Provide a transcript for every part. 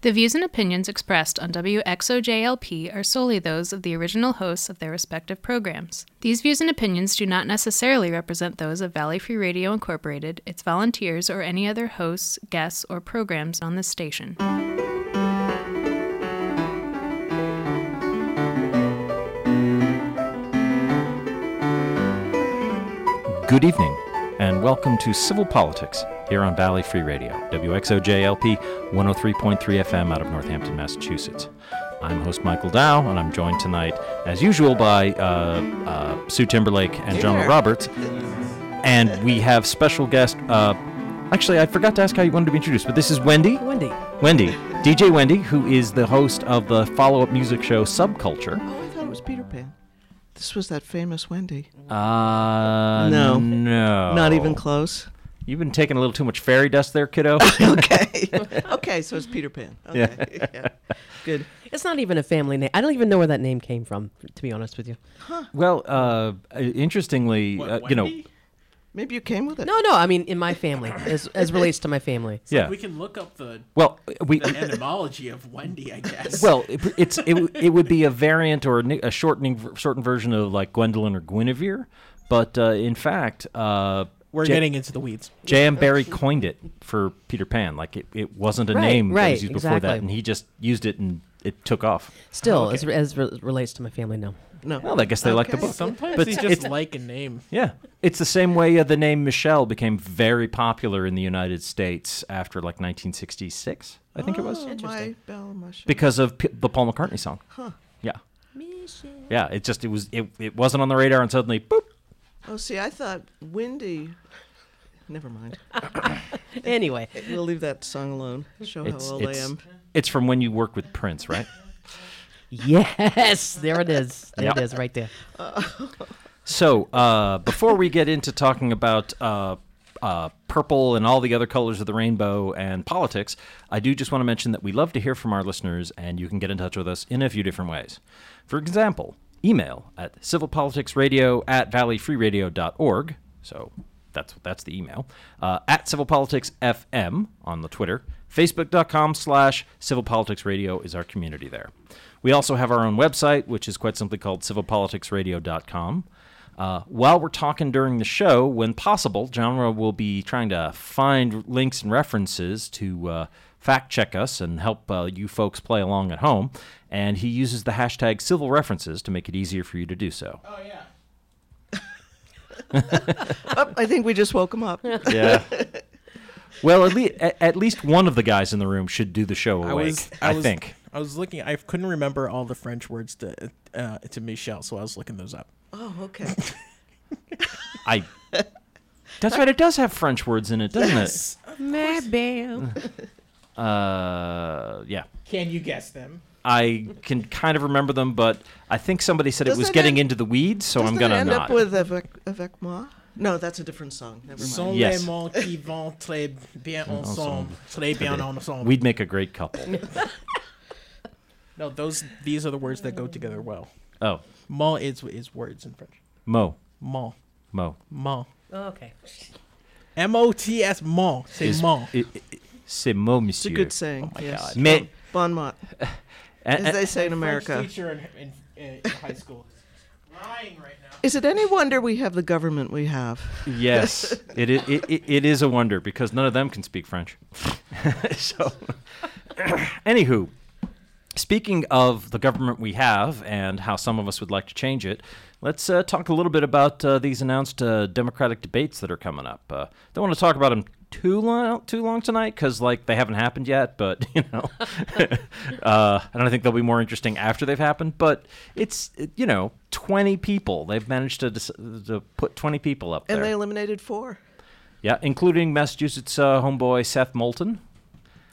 The views and opinions expressed on WXOJLP are solely those of the original hosts of their respective programs. These views and opinions do not necessarily represent those of Valley Free Radio Incorporated, its volunteers, or any other hosts, guests, or programs on this station. Good evening, and welcome to Civil Politics here on Valley Free Radio, WXOJLP 103.3 FM out of Northampton, Massachusetts. I'm host Michael Dow, and I'm joined tonight, as usual, by uh, uh, Sue Timberlake and John Roberts. And we have special guest. Uh, actually, I forgot to ask how you wanted to be introduced, but this is Wendy. Wendy. Wendy, DJ Wendy, who is the host of the follow-up music show Subculture. This was that famous Wendy. Uh, No. no, Not even close. You've been taking a little too much fairy dust there, kiddo. okay. okay, so it's Peter Pan. Okay. Yeah. Good. It's not even a family name. I don't even know where that name came from, to be honest with you. Huh. Well, uh, interestingly, uh, you know, Maybe you came with it. No, no, I mean in my family, as as relates to my family. yeah. We can look up the, Well, we the etymology of Wendy, I guess. well, it, it's it, it would be a variant or a, a shortening ver- shortened version of like Gwendolyn or Guinevere, but uh, in fact, uh, we're J- getting into the weeds. J.M. Barrie coined it for Peter Pan. Like it, it wasn't a Right, name that was used before that, and he just used it and it took off. Still, as as re- relates to my family, no. No. Well, I guess they like the book. Sometimes But they it's- just it's- like a name. Yeah, it's the same way uh, the name Michelle became very popular in the United States after like 1966, I think it was. Oh, my bell Michelle. because of P- the Paul McCartney song. Huh. Yeah. Yeah, it just it was it, it wasn't on the radar and suddenly boop. Oh, see, I thought Wendy. Never mind. Anyway, We'll leave that song alone. Show It's how old I it's am. it's from when you worked with Prince, right? Yes, there it is. There Yep. it is, right there. So uh, before we get into talking about uh, uh, purple and all the other colors of the rainbow and politics, I do just want to mention that we love to hear from our listeners, and you can get in touch with us in a few different ways. For example, email at civilpoliticsradio at valleyfreeradio.org. So that's that's the email. Uh, at civilpoliticsfm on the Twitter. Facebook.com slash civilpoliticsradio is our community there. We also have our own website, which is quite simply called civilpoliticsradio.com. Uh, while we're talking during the show, when possible, Genre will be trying to find links and references to uh, fact check us and help uh, you folks play along at home. And he uses the hashtag civil references to make it easier for you to do so. Oh yeah. Oh, I think we just woke him up. Yeah. well, at, le- at, at least one of the guys in the room should do the show awake. I was. I, I, was, think. I was looking. I couldn't remember all the French words to uh, to Michelle, so I was looking those up. Oh, okay. I. That's right. It does have French words in it, doesn't it? Uh, yeah. Can you guess them? I can kind of remember them, but I think somebody said it Doesn't was getting end- into the weeds, so I'm gonna it end not. up with avec, avec moi? No, that's a different song. Never mind. Sont Yes. les mots qui vont très bien ensemble. Très bien ensemble. We'd make a great couple. no, those. These are the words that go together well. Oh, Mot is is words in French. Mo, Mot. Mo. Mot. Oh, okay. M O T S. Mot. C'est is- mot. i- i- C'est mo, It's a monsieur. good saying. Oh my yes. God. Mais, Bon mot, a- as a- they say in French America. teacher in, in, in, in high school. Lying right now. Is it any wonder we have the government we have? yes, it, i- it, it, it is a wonder because none of them can speak French. so, anywho, speaking of the government we have and how some of us would like to change it, let's uh, talk a little bit about uh, these announced uh, Democratic debates that are coming up. Uh, don't want to talk about them too long, too long tonight because like they haven't happened yet. But you know, uh, I don't think they'll be more interesting after they've happened. But it's you know, twenty people. They've managed to dis- to put twenty people up And there. And they eliminated four. Yeah, including Massachusetts uh, homeboy Seth Moulton.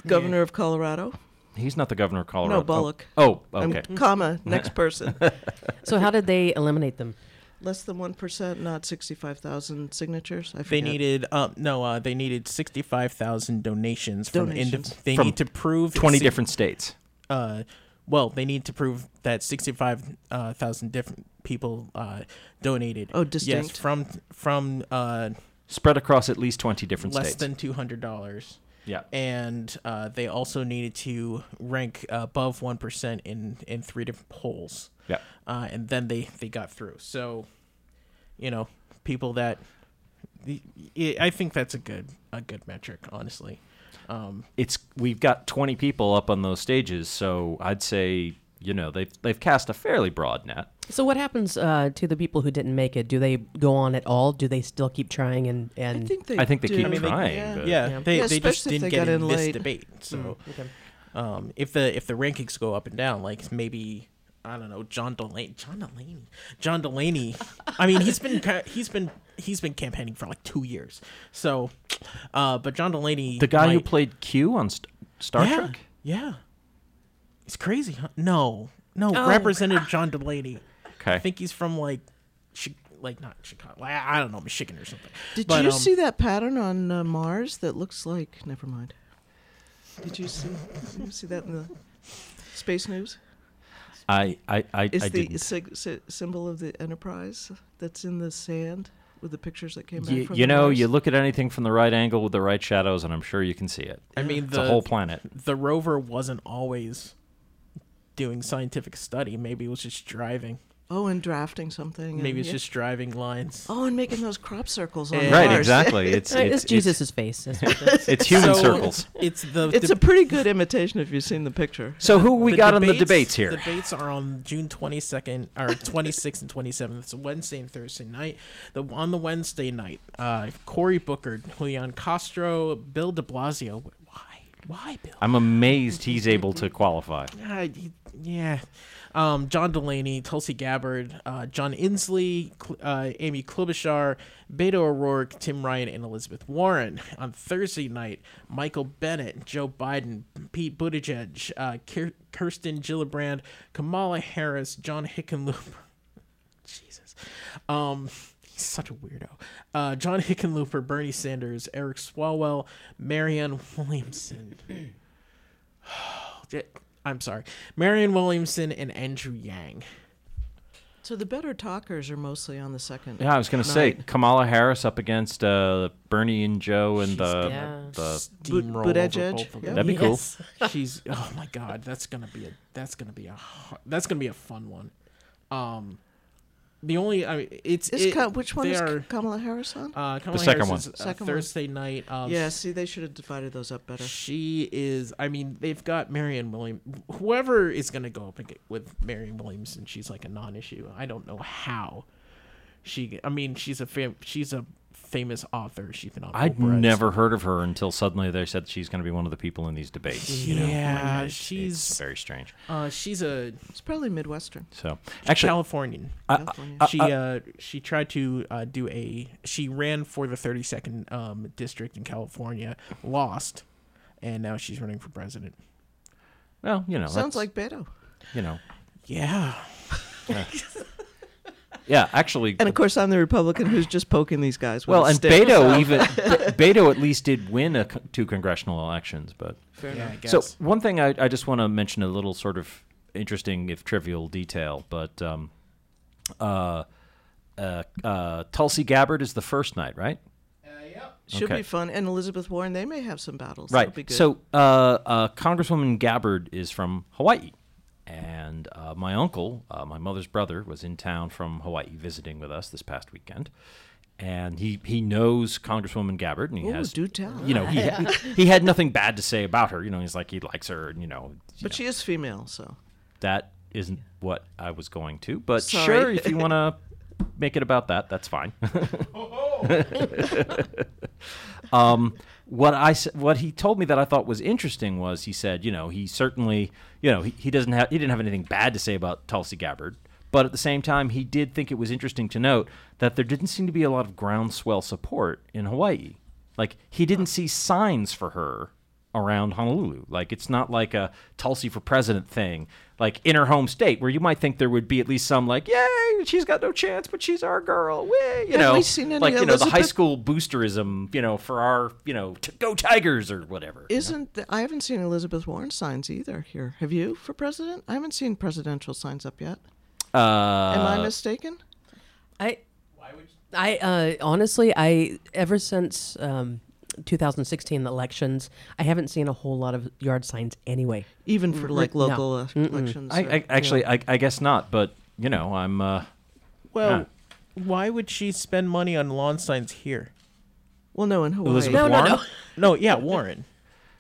Governor of Colorado. He's not the governor of Colorado. No, Bullock. Oh, oh okay. comma, next person. So how did they eliminate them? Less than 1%, not 65,000 signatures. I They needed um no uh they needed sixty five thousand donations from Donations. indiv- they From need to prove 20 si- different states. uh well they need to prove that sixty five uh, thousand different people uh donated Oh, distinct. yes from from uh Spread across at least 20 different less states. Less than two hundred dollars Yeah. and uh, they also needed to rank above one percent in in three different polls. Yeah. uh, and then they they got through. So, you know, people that I think that's a good a good metric, honestly. Um, it's we've got 20 people up on those stages, so I'd say you know they've they've cast a fairly broad net. So what happens uh, to the people who didn't make it? Do they go on at all? Do they still keep trying and and? I think they. I think they keep I mean, they- trying. yeah. but- yeah, Yeah. they Yeah, they just didn't they get in in this late. debate. So, okay. um, if the if the rankings go up and down, like maybe I don't know, John Delaney, John Delaney, John Delaney. I mean, he's been he's been he's been campaigning for like two years. So, uh, but John Delaney, The guy who played Q on St- Star yeah, Trek. yeah, it's crazy. Huh? No, no, Oh. Representative John Delaney. Okay. I think he's from like, chi- like not Chicago. I I don't know, Michigan or something. Did But, you um, see that pattern on uh, Mars that looks like? Never mind. Did you see? Did you see that in the space news? I I I, It's I the didn't. sig- si- symbol of the Enterprise that's in the sand with the pictures that came back You, from you know, Mars. you look at anything from the right angle with the right shadows, and I'm sure you can see it. I mean, It's the a whole planet. the rover wasn't always doing scientific study. Maybe it was just driving. Oh, and drafting something. Maybe and, it's yeah. just driving lines. Oh, and making those crop circles on Yeah. Right, Mars. exactly. It's Uh, it's, it's Jesus' face. It is. It's, human So, circles. It's the It's the, a pretty good imitation if you've seen the picture. So who we the got on the debates here? The debates are on June 22nd or 26th and 27th. It's a Wednesday and Thursday night. The on the Wednesday night, uh, Cory Booker, Julian Castro, Bill De Blasio. Why? Bill? I'm amazed he's able to qualify. Yeah, yeah. Um, John Delaney, Tulsi Gabbard, uh, John Inslee, Cl- uh, Amy Klobuchar, Beto O'Rourke, Tim Ryan, and Elizabeth Warren. On Thursday night, Michael Bennet, Joe Biden, Pete Buttigieg, uh, Kir- Kirsten Gillibrand, Kamala Harris, John Hickenlooper. Jesus. Um, he's such a weirdo. Uh, John Hickenlooper, Bernie Sanders, Eric Swalwell, Marianne Williamson. I'm sorry, Marianne Williamson and Andrew Yang. So the better talkers are mostly on the second. Yeah, I was going to say. Kamala Harris up against uh, Bernie and Joe and the Yeah. the. Steamroll over Buttigieg, both of yeah. That'd be cool. She's oh my god, that's gonna be a that's gonna be a that's gonna be a fun one. Um, the only I mean, it's Is it, Ka- which one is are, Kamala Harris on? uh, Kamala second Harris one. is, uh, Second one. Thursday night. Um, yeah, see, they should have divided those up better. She is. I mean, they've got Marion Williams. Whoever is going to go up and get with Marianne Williamson, she's like a non-issue. I don't know how. She. I mean, she's a fam- She's a famous author. She's been on. I'd Oprah. never heard of her until suddenly they said she's going to be one of the people in these debates. You know, Yeah, It's- she's. it's very strange. Uh, she's a It's probably Midwestern. So actually, Californian. I- California. I- she uh she tried to uh, do a she ran for the 32nd um district in California, lost, and now she's running for president. well, you know, Sounds like Beto. you know, Yeah. yeah. Yeah, actually, And of course, I'm the Republican who's just poking these guys. With well, a and stick, Beto so- even Beto at least did win a, co- two congressional elections, but Fair Yeah, enough. I guess. So one thing I, I just want to mention a little sort of interesting, if trivial, detail, but um, uh, uh, uh, Tulsi Gabbard is the first night, right? Yep. Should Okay. be fun. And Elizabeth Warren, they may have some battles. Right. That'll be good. So uh, uh, Congresswoman Gabbard is from Hawaii, and uh, my uncle, uh, my mother's brother, was in town from Hawaii visiting with us this past weekend, and he he knows Congresswoman Gabbard, and he Ooh, has. do tell. You know, he he had nothing bad to say about her. You know, he's like he likes her, and you know, you but know. she is female, so. that isn't what I was going to. But Sorry. sure, if you want to make it about that, that's fine. um, what I what he told me that I thought was interesting was he said, you know, he certainly, you know, he, he doesn't have he didn't have anything bad to say about Tulsi Gabbard. But at the same time, he did think it was interesting to note that there didn't seem to be a lot of groundswell support in Hawaii. Like he didn't see signs for her around Honolulu. Like it's not like a Tulsi for president thing, like in her home state, where you might think there would be at least some like, yay, she's got no chance, but she's our girl. Way, you know, seen any like you know the high school boosterism, you know, for our, you know, t- go Tigers or whatever. Isn't the, I haven't seen Elizabeth Warren signs either here. Have you for president? I haven't seen presidential signs up yet. Uh, Am I mistaken? I I uh, honestly, I ever since um, 2016 elections, I haven't seen a whole lot of yard signs anyway. Even for like No. local uh, elections. I, or- I actually, I, I guess not. But you know, I'm. Uh, Well, why would she spend money on lawn signs here? well, no, in Hawaii. Elizabeth No, no, Warren. no. No, yeah, Warren.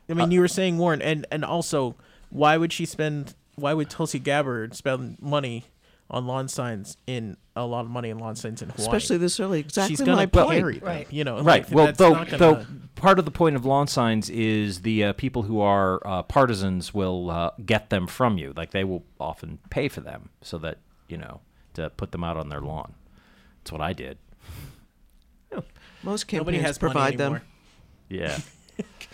I mean, you were saying Warren, and and also, why would she spend? Why would Tulsi Gabbard spend money on lawn signs in a lot of money in lawn signs in Hawaii? Especially this early. Exactly She's gonna my point. carry them, Right. You know, Right. like, well, though, gonna- though part of the point of lawn signs is the uh, people who are uh, partisans will uh, get them from you. Like they will often pay for them so that you know to put them out on their lawn. That's what I did. Most nobody campaigns has provide anymore. them. Yeah.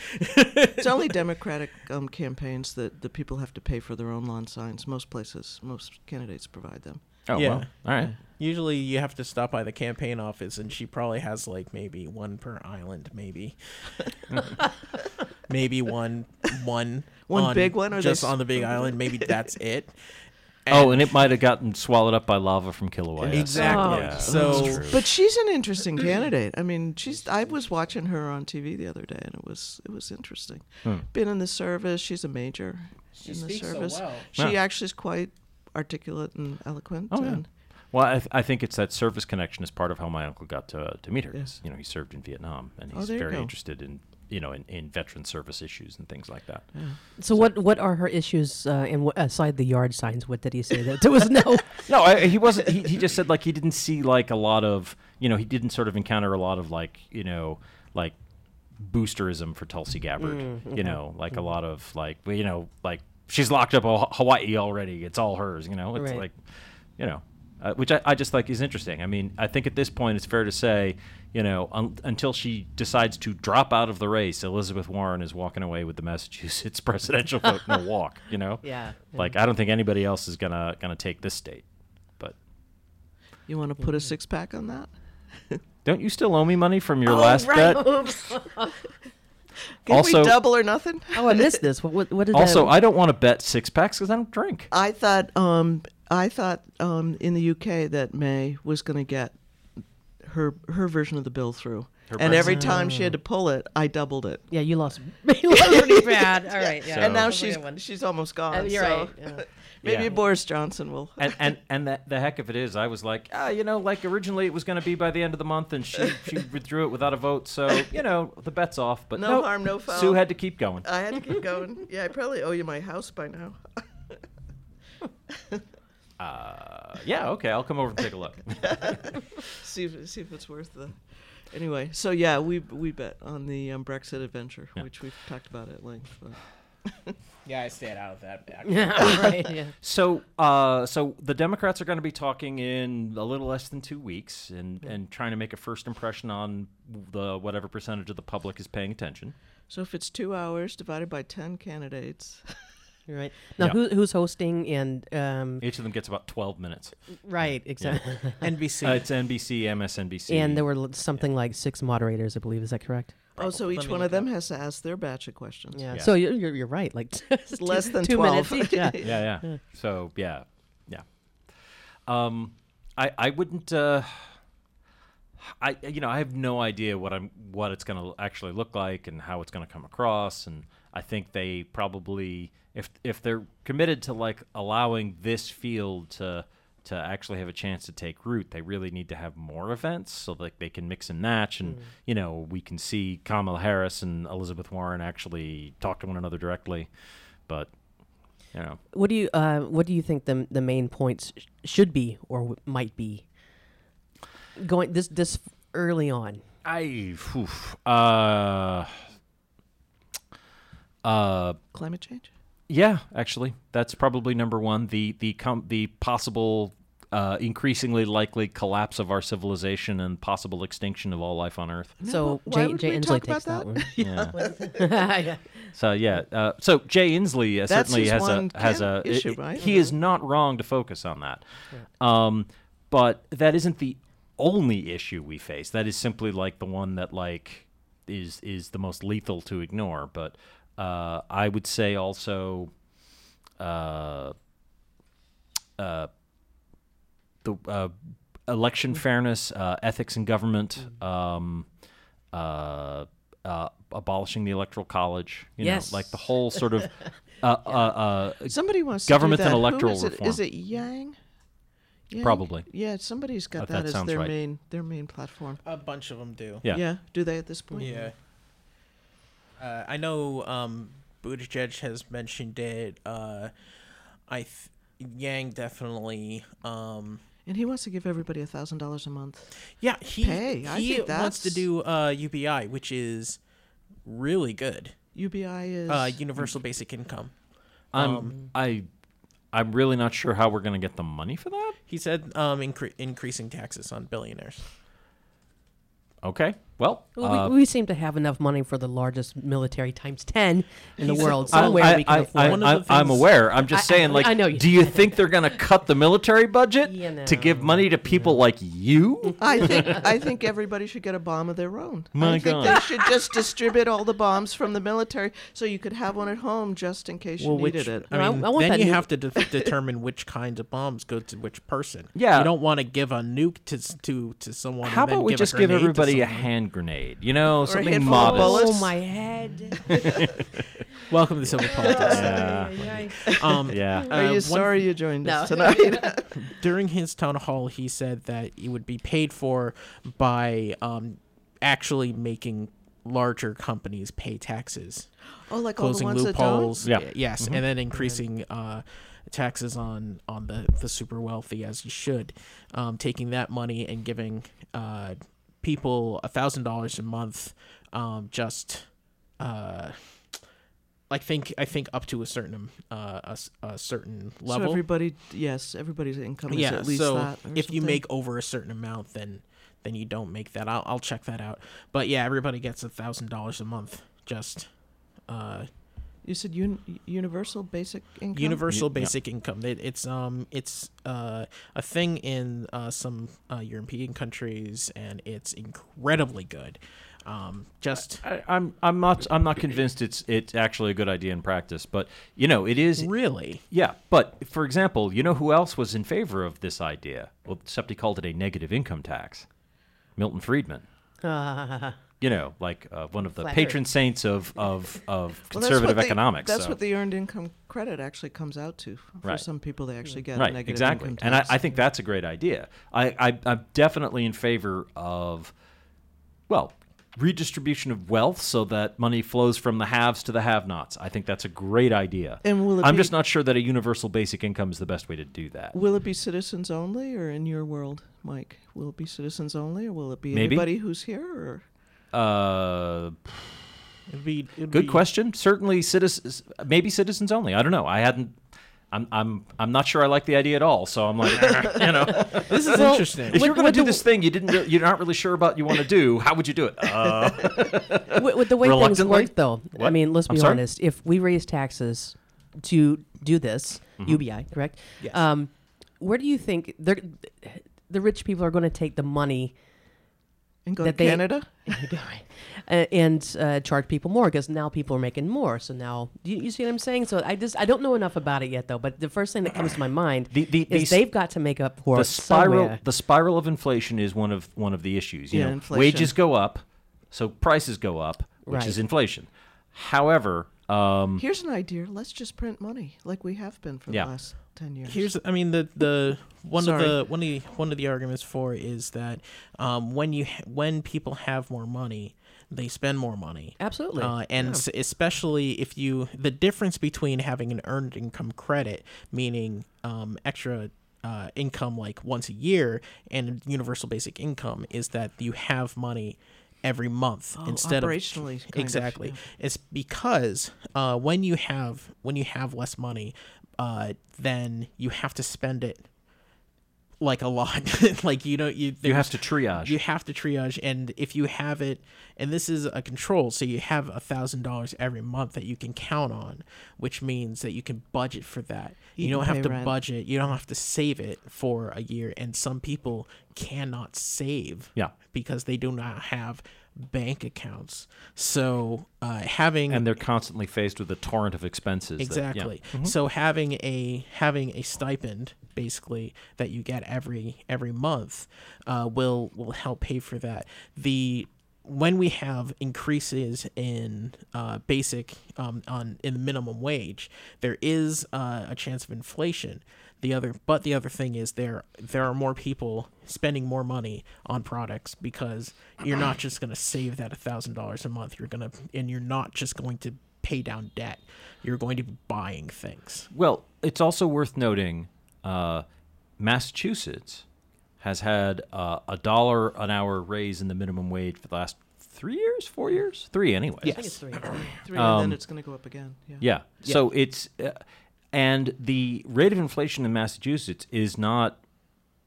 It's only Democratic um, campaigns that the people have to pay for their own lawn signs. Most places, most candidates provide them. Oh Yeah. well. All right. Usually, you have to stop by the campaign office, and she probably has like maybe one per island, maybe, maybe one, one, One on- big one, or just s- on the big island. Maybe that's it. oh, and it might have gotten swallowed up by lava from Kilauea. Exactly. Yeah, So- But she's an interesting candidate. I mean, she's. I was watching her on TV the other day, and it was it was interesting. Hmm. Been in the service. She's a major She in the speaks so service. well. She Yeah. actually is quite articulate and eloquent. Oh, yeah. Well, I, th- I think it's that service connection is part of how my uncle got to to meet her. Yeah. 'cause, You know, he served in Vietnam, and Oh, he's there you very interested in you know in, in veteran service issues and things like that. So what what are her issues? Uh, and wh- aside the yard signs, what did he say? That there was no. No, I, he wasn't. He, he just said like he didn't see like a lot of you know he didn't sort of encounter a lot of like you know like boosterism for Tulsi Gabbard. Mm, You know, like a lot of like well, you know like she's locked up in Hawaii already. It's all hers. You know, it's Right. like you know. Uh, which I, I just think is interesting. I mean, I think at this point it's fair to say, you know, un- until she decides to drop out of the race, Elizabeth Warren is walking away with the Massachusetts presidential vote in a walk. You know, Yeah. like I don't think anybody else is gonna gonna take this state. But you want to put a six pack on that? don't you still owe me money from your Oh, last right. bet? Oops. Can Also- we double or nothing? Oh, I missed this. What what, what did Also, that? I don't want to bet six packs because I don't drink. I thought um I thought um in the UK that May was going to get her her version of the bill through. Her and every Brexit. time she had to pull it, I doubled it. yeah, you lost. you lost pretty bad. All right. Yeah. So- and now she's she's almost gone. Uh, you're so right. yeah. Maybe Yeah. Boris Johnson will. And and and the, the heck of it is, I was like, ah, you know, like originally it was going to be by the end of the month, and she she withdrew it without a vote, so you know the bet's off. But No nope, harm, no foul. Sue had to keep going. I had to keep going. Yeah, I probably owe you my house by now. Uh, yeah, okay, I'll come over and take a look. see if see if it's worth the. Anyway, so yeah, we we bet on the um, Brexit adventure, Yeah. which we've talked about at length. But. Yeah, I stayed out of that. Back. Yeah. right. Yeah. So, uh, so the Democrats are going to be talking in a little less than two weeks, and and trying to make a first impression on the whatever percentage of the public is paying attention. So if it's two hours divided by ten candidates, You're right. Now, Yeah. who, who's hosting? And um, Each of them gets about twelve minutes. right, exactly. NBC. Uh, it's NBC, MSNBC, And there were l- something like six moderators, I believe. Is that correct? oh, so Let each one of them has to ask their batch of questions. Yeah. Yeah. So you're, you're you're right. Like just less two- than two 12. minutes each. Yeah. yeah, yeah. So yeah, yeah. Um, I I wouldn't. Uh, I you know I have no idea what I'm what it's going to actually look like and how it's going to come across, and I think they probably if if they're committed to like allowing this field to to actually have a chance to take root, they really need to have more events so that they can mix and match, and you know we can see Kamala Harris and Elizabeth Warren actually talk to one another directly, but you know. What do you uh, What do you think the the main points sh- should be or w- might be going this this early on? I oof, uh uh Climate change. yeah, actually, that's probably number one. The the com- the possible uh, increasingly likely collapse of our civilization and possible extinction of all life on Earth. So why Jay, would Jay Inslee takes that, that? one. Yeah. yeah. So yeah, uh, so Jay Inslee uh, certainly has one a has a issue, i- i- right? He is not wrong to focus on that, um, but that isn't the only issue we face. That is simply like the one that like is is the most lethal to ignore. But uh, I would say also, uh, uh, the uh, election fairness, uh, ethics in government, um, uh, uh, abolishing the electoral college. You Yes. know, like the whole sort of uh, uh, uh, Somebody wants Government to do and that. Who electoral is it? reform. Is it Yang? Yang? Probably. Yeah, somebody's got that, that as their right. main their main platform. A bunch of them do. yeah. Do they at this point? Yeah. Uh, I know um, Buttigieg has mentioned it. Uh, I th- Yang definitely. Um, And he wants to give everybody a thousand dollars a month. yeah, he Hey, I he wants to do uh, UBI, which is really good. UBI is Uh, universal basic income. I'm Um, I I'm really not sure how we're going to get the money for that. He said um, incre- increasing taxes on billionaires. Okay. Well, Well, uh, we, we seem to have enough money for the largest military times 10 in the world. I- Somewhere I, we can I, afford. I, One of the I, am aware. I'm just I- I- saying, like, I know you- do you think they're going to cut the military budget You to give money to people like you? I think I think everybody should get a bomb of their own. My I think God. they should just distribute all the bombs from the military, so you could have one at home just in case you Well, needed which it. I No, I- mean, I want then you nuke. have to de- determine which kinds of bombs go to which person. Yeah. you don't want to give a nuke to to to someone. How and then about we give just give everybody a someone. Hand grenade? You know, something handful modest. bullets. Oh, my head. Welcome to the civil politics. Yeah. Um, Yeah. Are uh, you one- sorry you joined us tonight? during his town hall, he said that it would be paid for by um, actually making larger companies pay taxes, oh, like all the closing ones that don't. loopholes. Yeah. y- Yes, Mhm. and then increasing uh, taxes on on the the super wealthy as you should, um, taking that money and giving uh, people a thousand dollars a month, um, just. Uh, I think I think up to a certain uh, a, a certain level. So everybody, yes, everybody's income is yeah, at least so that. if you make over a certain amount, then then you don't make that. I'll I'll check that out. But yeah, everybody gets a thousand dollars a month. Just uh, you said un- universal basic income. universal Yeah. basic income. It, it's um it's uh a thing in uh, some uh, European countries, and it's incredibly good. Um, just I, I'm I'm not I'm not convinced it's it's actually a good idea in practice, but you know it is. really Yeah, but for example, you know who else was in favor of this idea? Well, except he called it a negative income tax. Milton Friedman. You know, like uh, one of the Flattery. patron saints of of, of Well, that's conservative the- economics. That's so- what the earned income credit actually comes out to. For Right. some people, they actually get right, negative exactly. income And I. I think that's a great idea. I, I I'm definitely in favor of, well, redistribution of wealth so that money flows from the haves to the have-nots. I think that's a great idea. And will it I'm be- just not sure that a universal basic income is the best way to do that. Will it be citizens only, or in your world, Mike? Will it be citizens only, or will it be Maybe. anybody who's here? Or Uh, it'd be it'd good be- question. Certainly, citizens, maybe citizens only. I don't know. I hadn't. I'm, I'm, I'm not sure I like the idea at all. So I'm like, you know, This is Well, interesting. if With- you're going to do the- this thing you didn't, re- you're not really sure about you want to do, how would you do it? Uh, with, with the way things work, though, I mean, let's be honest. If we raise taxes to do this, Mm-hmm. UBI, correct? Yes. Um, where do you think they're, the rich people are going to take the money and go That to they- Canada? uh, and uh, charge people more? Because now people are making more. So now, you, you see what I'm saying? So I just I don't know enough about it yet, though. But the first thing that comes to my mind The- the- is the- they've got to make up for the spiral, somewhere. the spiral of inflation is one of one of the issues. You Yeah, know, inflation. wages go up, so prices go up, which Right. is inflation. However, um, Here's an idea. Let's just print money like we have been for Yeah. the last ten years. Here's, I mean, the the one Sorry. of the one of the one of the arguments for is that um, when you ha- when people have more money, they spend more money. Absolutely. Uh, and Yeah. s- especially if you the difference between having an earned income credit, meaning um, extra uh, income like once a year, and universal basic income is that you have money every month Oh, instead of operationally, of, exactly. yeah. It's because uh, when you have when you have less money, uh, then you have to spend it like a lot. like you know you you have to triage. you have to triage and if you have it and this is a control so you have a thousand dollars every month that you can count on which means that you can budget for that You you, don't have to rent. budget you don't have to save it for a year and some people cannot save Yeah. because they do not have bank accounts so uh, having and they're constantly faced with a torrent of expenses. that- yeah. exactly so having a having a stipend basically that you get every every month uh, will will help pay for that the when we have increases in uh, basic um, on in the minimum wage, there is uh, a chance of inflation. The other, but the other thing is there there are more people spending more money on products because you're not just going to save that thousand dollars a month. You're gonna and you're not just going to pay down debt. You're going to be buying things. Well, it's also worth noting uh, Massachusetts has had uh, a dollar an hour raise in the minimum wage for the last three years, four years, three anyway. I think it's three. Three, and Um, then it's going to go up again. Yeah. Yeah. So it's uh, and the rate of inflation in Massachusetts is not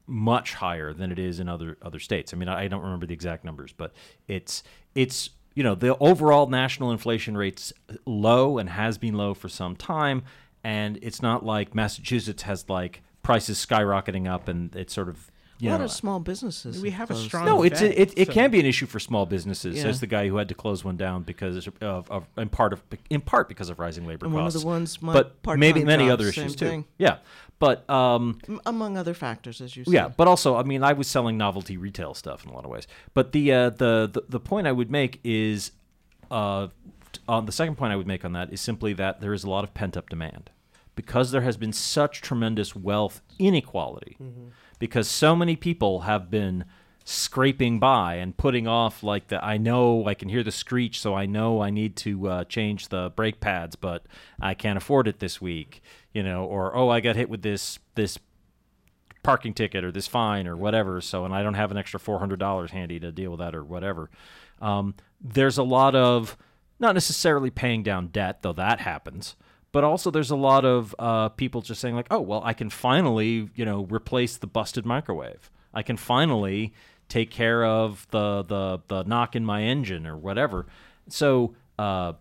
much higher than it is in other other states. I mean, I, don't remember the exact numbers, but it's it's you know the overall national inflation rate's low and has been low for some time, and it's not like Massachusetts has like prices skyrocketing up and it's sort of a lot know of small businesses. We have a strong- no, it's Fed, it, it so- can be an issue for small businesses. Yeah. Says the guy who had to close one down because of, of in part of in part because of rising labor And one of costs. the ones, my but maybe many jobs, other issues too. thing. Yeah, but um, M- among other factors, as you said. yeah, but also I mean I was selling novelty retail stuff in a lot of ways. But the uh, the, the the point I would make is, uh, on the second point I would make on that is simply that there is a lot of pent up demand because there has been such tremendous wealth inequality because so many people have been scraping by and putting off like the I know I can hear the screech so I know I need to uh, change the brake pads but I can't afford it this week you know or oh I got hit with this this parking ticket or this fine or whatever so and I don't have an extra $400 handy to deal with that or whatever. Um, there's a lot of not necessarily paying down debt though that happens but also there's a lot of uh, people just saying like oh well i can finally you know replace the busted microwave. I can finally take care of the the the knock in my engine or whatever. So uh,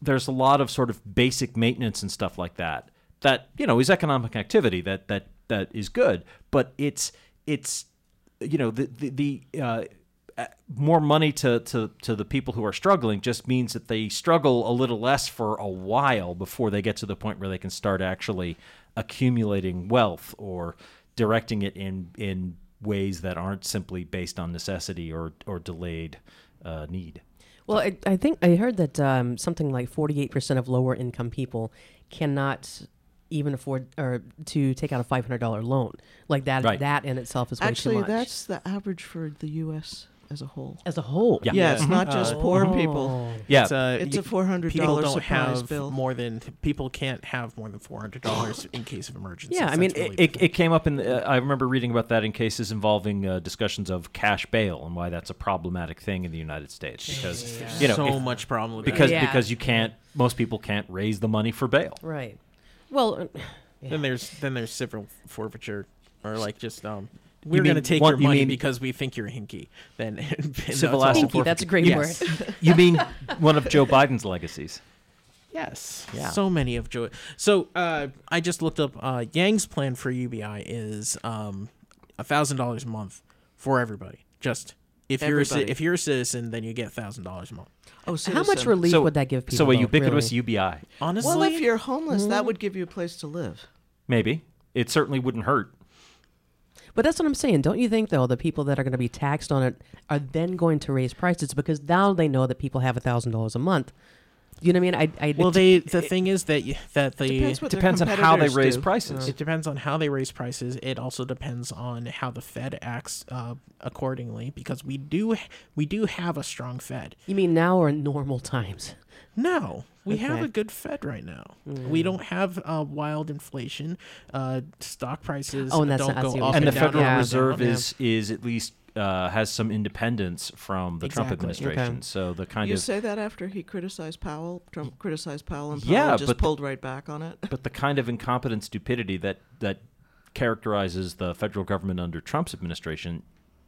there's a lot of sort of basic maintenance and stuff like that that you know is economic activity that that that is good but it's it's you know the the, the uh, more money to, to, to the people who are struggling just means that they struggle a little less for a while before they get to the point where they can start actually accumulating wealth or directing it in in ways that aren't simply based on necessity or or delayed uh, need. Well, I, I think I heard that um, something like 48% of lower income people cannot even afford or to take out a $500 loan. Like that Right. that in itself is way Actually, too much. that's the average for the U.S. as a whole. as a whole. Yeah. Yeah, it's not Uh, just poor people. Oh. Yeah, It's, uh, It's a four hundred people dollar don't surprise have bill. more than people can't have more than four hundred dollars in case of emergency. Yeah, I mean, it, it, it came up in. The, uh, I remember reading about that in cases involving uh, discussions of cash bail and why that's a problematic thing in the United States because you know so if- much problem with because. Yeah. because you can't most people can't raise the money for bail. Right. Well, uh, Then there's then there's civil forfeiture or like just um we're mean gonna take one- your you money mean- because we think you're hinky. Then Civil that's asset Hinky, that's a great Yes. word. You mean one of Joe Biden's legacies? Yes. Yeah. So many of Joe. So uh, I just looked up uh, Yang's plan for UBI is um a thousand dollars a month for everybody. Just if you're a, if you're a citizen, then you get thousand dollars a month. oh, How much relief So- would that give people? so a though, ubiquitous really? UBI, Honestly, Well, if you're homeless, Mm-hmm. that would give you a place to live. maybe it certainly wouldn't hurt. But that's what I'm saying. Don't you think though the people that are going to be taxed on it are then going to raise prices because now they know that people have a thousand dollars a month. You know what I mean? I, I well, they the thing is that you, that the Depends what Depends on how they raise do. prices. It depends on how they raise prices. It also depends on how the Fed acts uh, accordingly, because we do we do have a strong Fed. you mean now or in normal times? No, we have a good Fed right now. We don't have uh, wild inflation. Uh, stock prices Oh, and that's- don't that's go the up other and the and down, Federal up and Reserve is is at least uh, has some independence from the Trump administration. Okay. So the kind You of say that after he criticized Powell, Trump criticized Powell, and Powell Yeah, just but the- pulled right back on it. but the kind of incompetent stupidity that that characterizes the federal government under Trump's administration,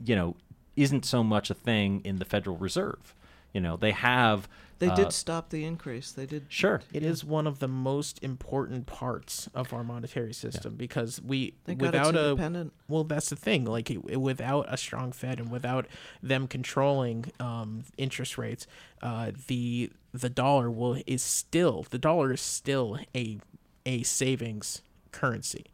you know, isn't so much a thing in the Federal Reserve. You know, they have They uh, did stop the increase. They did. sure. It is one of the most important parts of our monetary system because we Thank without it's a independent. well that's the thing like it, without a strong Fed and without them controlling um, interest rates, uh, the the dollar will is still the dollar is still a a savings currency.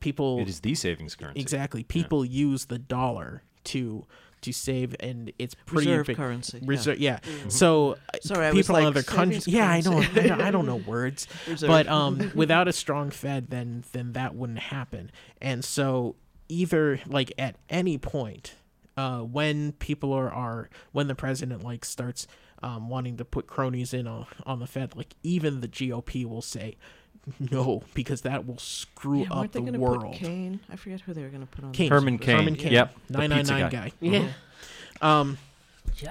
People It is the savings currency. exactly people use the dollar to to save, and it's pretty Reserve big- currency. yeah. Reserve, yeah. So uh, Sorry, I was people in like, other countries, yeah, I know. I don't, I don't know words, Reserve. but um, without a strong Fed, then then that wouldn't happen. And so either like at any point, uh, when people are, are when the president like starts um, wanting to put cronies in on, on the Fed, like even the GOP will say no because that will screw yeah, up weren't they the gonna world. Put Cain? I forget who they were going to put on. Cain. Herman Cain. Herman Cain. Yep. nine nine nine Nine nine pizza nine guy. guy. Yeah. Um,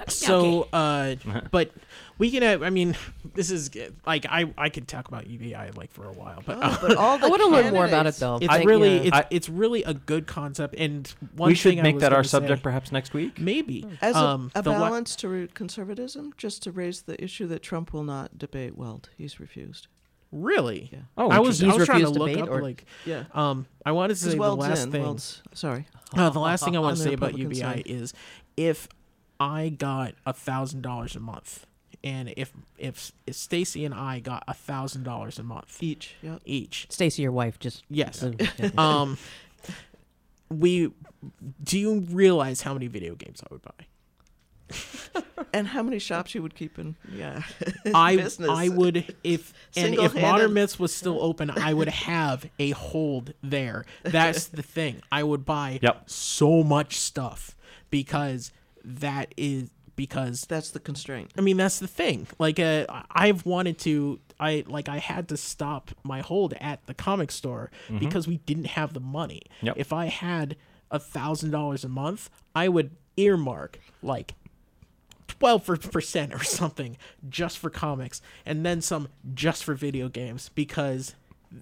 so, uh, but we can. Uh, I mean, this is like I I could talk about UBI like for a while, but. Oh, but all I want to learn more about it though. It's I- really, yeah. it's, it's really a good concept, and one we should thing I make was that our gonna say- subject perhaps next week. Maybe As a, um, a the wa- balance to re- conservatism, just to raise the issue that Trump will not debate Weld. He's refused. Really. Yeah. Oh, I was He's I was trying to look up or- like Yeah. um I wanted to say Because the last in. thing. Weld's, sorry. Uh, the last thing I want to say about UBI side. is if I got a thousand dollars a month, and if if if Stacy and I got a thousand dollars a month Each. Yep. each, Stacy, your wife, just yes, uh, um, we do you realize how many video games I would buy? And how many shops you would keep in? Yeah. I business. I would if and if Single-handed. Modern Myths was still open, I would have a hold there. That's the thing. I would buy Yep. so much stuff because that is because That's the constraint. I mean that's the thing. Like uh, I've wanted to I like I had to stop my hold at the comic store because we didn't have the money. Yep. If I had a thousand dollars a month, I would earmark like twelve percent or something just for comics, and then some just for video games because.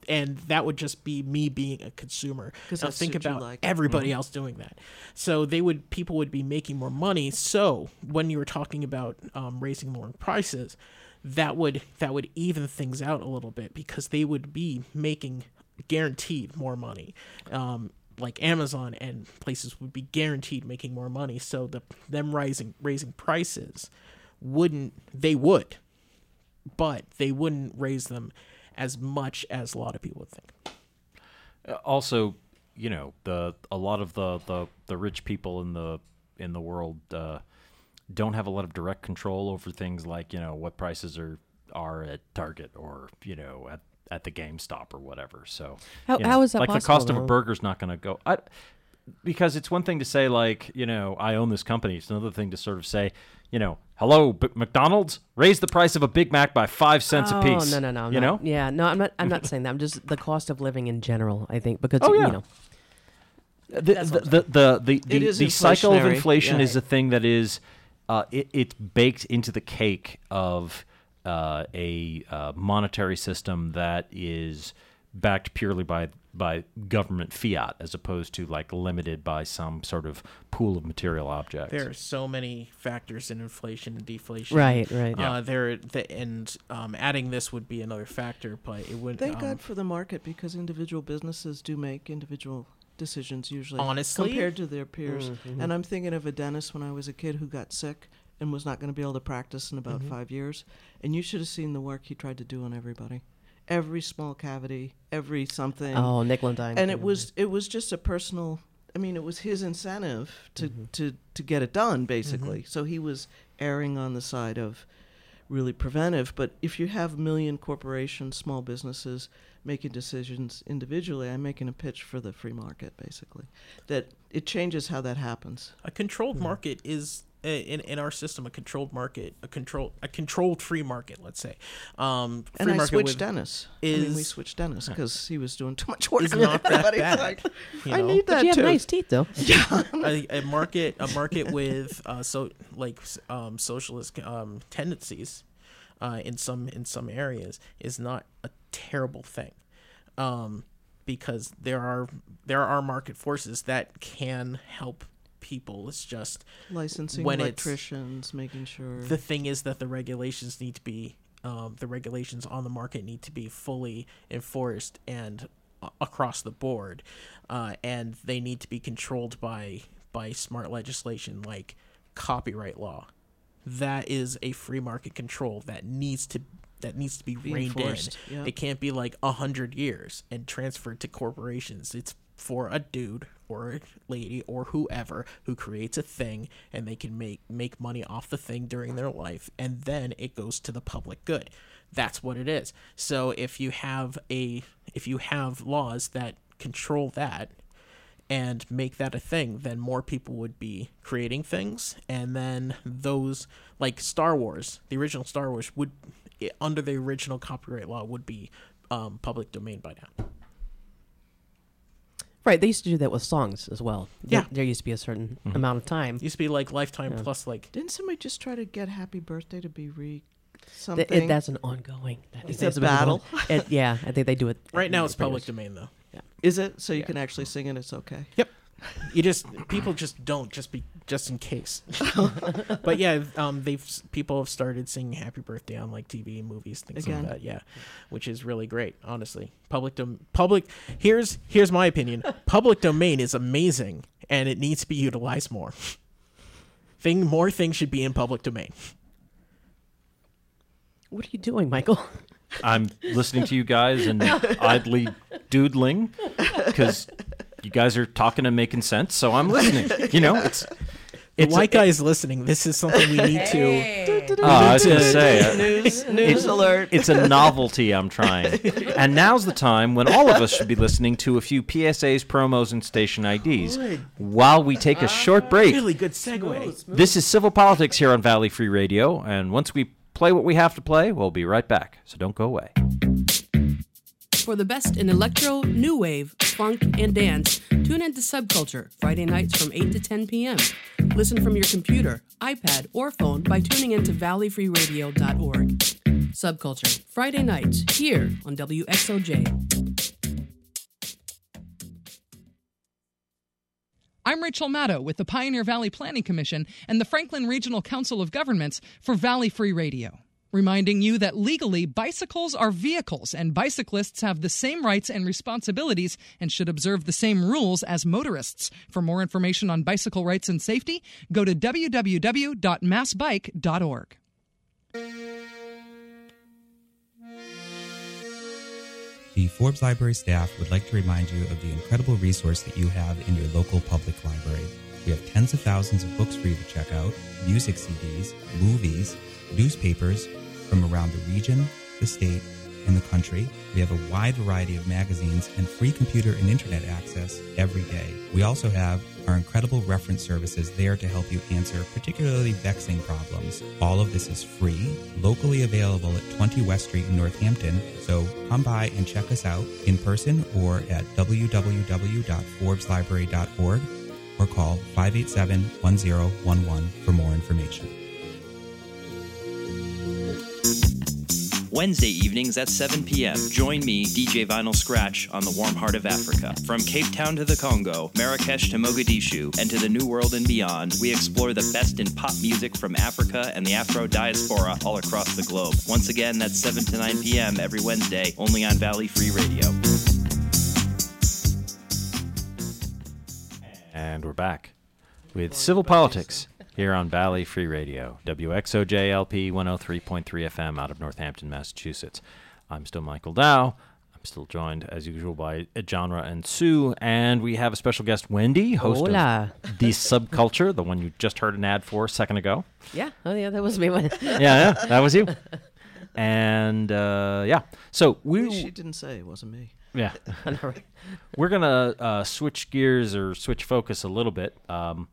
And that would just be me being a consumer. Now think about like. everybody else doing that. So they would people would be making more money. So when you were talking about um, raising more prices, that would that would even things out a little bit because they would be making guaranteed more money. Um, like Amazon and places would be guaranteed making more money. So the them rising raising prices wouldn't they would, but they wouldn't raise them as much as a lot of people would think. Uh, also, you know, the a lot of the the, the rich people in the in the world uh, don't have a lot of direct control over things like you know what prices are are at Target or you know at at the GameStop or whatever. So How- you know, how is that like the possible, cost of a burger is not going to go. I, because it's one thing to say like you know I own this company. It's another thing to sort of say you know hello B- McDonald's raise the price of a Big Mac by five cents oh, a piece. no, no, no. I'm You not- know. Yeah, no, I'm not. I'm not saying that. I'm just the cost of living in general. I think because Oh, yeah. you know, the the, the, the, the, the, cycle of inflation yeah. is a thing that is uh, it, it's baked into the cake of uh, a uh, monetary system that is backed purely by by government fiat as opposed to like limited by some sort of pool of material objects. There are so many factors in inflation and deflation. right, right. Yeah. Uh, there, the, and um, adding this would be another factor, but it would. Thank um, God for the market because individual businesses do make individual decisions usually. Honestly? compared to their peers. Mhm. And I'm thinking of a dentist when I was a kid who got sick and was not going to be able to practice in about mm-hmm. five years. And you should have seen the work he tried to do on everybody, every small cavity, every something. Oh, nickel and dime. and it was it was just a personal. I mean, it was his incentive to mm-hmm. to to get it done, mm-hmm. basically. So he was erring on the side of really preventive. But if you have a million corporations, small businesses making decisions individually, I'm making a pitch for the free market, basically. That it changes how that happens. a controlled hmm. market is in in our system a controlled market, a control a controlled free market. Let's say, um, free And I market switched with, Dennis. I mean, we switched Dennis because he was doing too much work. is not that bad. Like, you I know? need But that you have too. nice teeth, though. a, a market a market with uh, so like um, socialist um, tendencies uh, in some in some areas is not a terrible thing um, because there are there are market forces that can help people it's just Licensing When electricians, making sure. the thing is that the regulations need to be um, the regulations on the market need to be fully enforced and a- across the board uh, and they need to be controlled by by smart legislation like copyright law that is a free market control that needs to that needs to be, Be reined enforced, in yeah. it can't be like a hundred years and transferred to corporations it's for a dude or lady or whoever who creates a thing and they can make make money off the thing during their life and then it goes to the public good that's what it is so if you have a if you have laws that control that and make that a thing, then more people would be creating things, and then those like Star Wars, the original Star Wars would under the original copyright law would be um, public domain by now. Right, they used to do that with songs as well. Yeah. there, used to be a certain Mm-hmm. amount of time. used to be like lifetime Yeah. plus like Didn't somebody just try to get Happy Birthday to be re Th- something? it- that's an ongoing. I It's that's a battle. going- it- yeah, I think they do it right now it's public domain though. Yeah. Is it? So you Yeah. can actually sing it. It's okay. Yep. You just people just don't just be just in case. but yeah, um, they've people have started singing "Happy Birthday" on like TV, movies, things Again. like that. Yeah, which is really great. Honestly, public dom- public. Here's here's my opinion. Public domain is amazing, and it needs to be utilized more. Thing more things should be in public domain. What are you doing, Michael? I'm listening to you guys and idly doodling because you guys are talking and making sense. So I'm listening. You know, it's The it's white guy is listening. This is something we need to. Oh, I was gonna say uh, news news it's- alert. it's a novelty I'm trying. And now's the time when all of us should be listening to a few PSAs, promos, and station IDs while we take a short break. Really good segue. This is Civil Politics here on Valley Free Radio, and once we play what we have to play, we'll be right back. So don't go away. For the best in electro, new wave, funk, and dance, tune into Subculture Friday nights from 8 to 10 p.m. Listen from your computer, iPad, or phone by tuning into valleyfreeradio.org. Subculture Friday nights here on WXOJ. I'm Rachel Maddow with the Pioneer Valley Planning Commission and the Franklin Regional Council of Governments for Valley Free Radio. Reminding you that legally, bicycles are vehicles and bicyclists have the same rights and responsibilities and should observe the same rules as motorists. For more information on bicycle rights and safety, go to www.massbike.org. The Forbes Library staff would like to remind you of the incredible resource that you have in your local public library. We have tens of thousands of books for you to check out, music CDs, movies, newspapers from around the region, the state, and the country. We have a wide variety of magazines and free computer and internet access every day. We also have our incredible reference services there to help you answer particularly vexing problems. All of this is free, locally available at 20 West Street in Northampton. So come by and check us out in person or at www.forbeslibrary.org or call 587 1011 for more information. Wednesday evenings at 7 p.m. Join me, DJ Vinyl Scratch, on the warm heart of Africa. From Cape Town to the Congo, Marrakesh to Mogadishu, and to the New World and beyond, we explore the best in pop music from Africa and the Afro diaspora all across the globe. Once again, that's 7 to 9 p.m. every Wednesday, only on Valley Free Radio. And we're back with Civil Politics here on Valley Free Radio, WXOJLP 103.3 FM out of Northampton, Massachusetts. I'm still Michael Dow. I'm still joined, as usual, by Genre and Sue, and we have a special guest, Wendy, host Hola. of The Subculture, the one you just heard an ad for a second ago. Yeah. Oh, yeah, that was me. Yeah, yeah, that was you. And uh, yeah, so we she didn't say it wasn't me. yeah. We're gonna uh, switch gears or switch focus a little bit, um,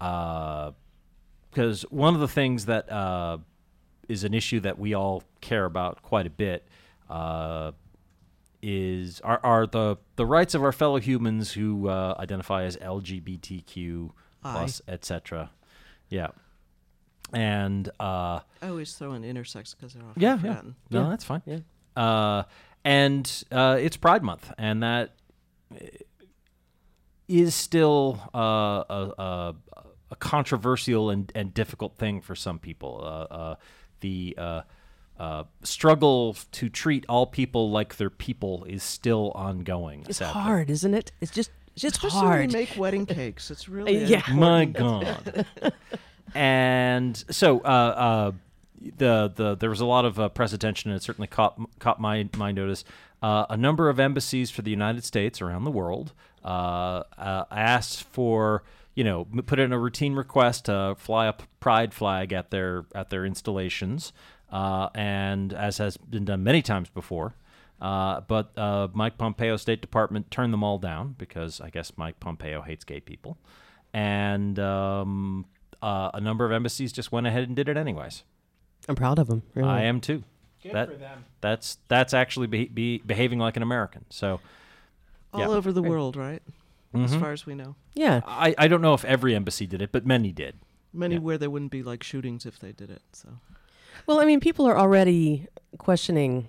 uh, because one of the things that uh, is an issue that we all care about quite a bit uh, is are, are the the rights of our fellow humans who uh, identify as LGBTQ plus etc. Yeah, and uh, I always throw in intersex because they're often yeah, yeah. No, Yeah. that's fine. Yeah. Uh, and uh, it's Pride Month, and that is still uh, a, a, a controversial and, and difficult thing for some people. Uh, uh, the uh, uh, struggle to treat all people like they're people is still ongoing. It's sadly. hard, isn't it? It's just, it's just Especially hard. when you make wedding cakes. It's really Yeah. important. My God. and so, uh, uh, the the there was a lot of uh, press attention, and it certainly caught caught my my notice. Uh, a number of embassies for the United States around the world uh, uh, asked for you know put in a routine request to fly a p- pride flag at their at their installations, uh, and as has been done many times before. Uh, but uh, Mike Pompeo, State Department, turned them all down because I guess Mike Pompeo hates gay people, and um, uh, a number of embassies just went ahead and did it anyways. I'm proud of them. Really. I am too. Good that, for them. That's that's actually be, be behaving like an American. So All Yeah. over the world, right? As Mhm. far as we know. Yeah. I, I don't know if every embassy did it, but many did. Many Yeah. where there wouldn't be like shootings if they did it. So Well, I mean, people are already questioning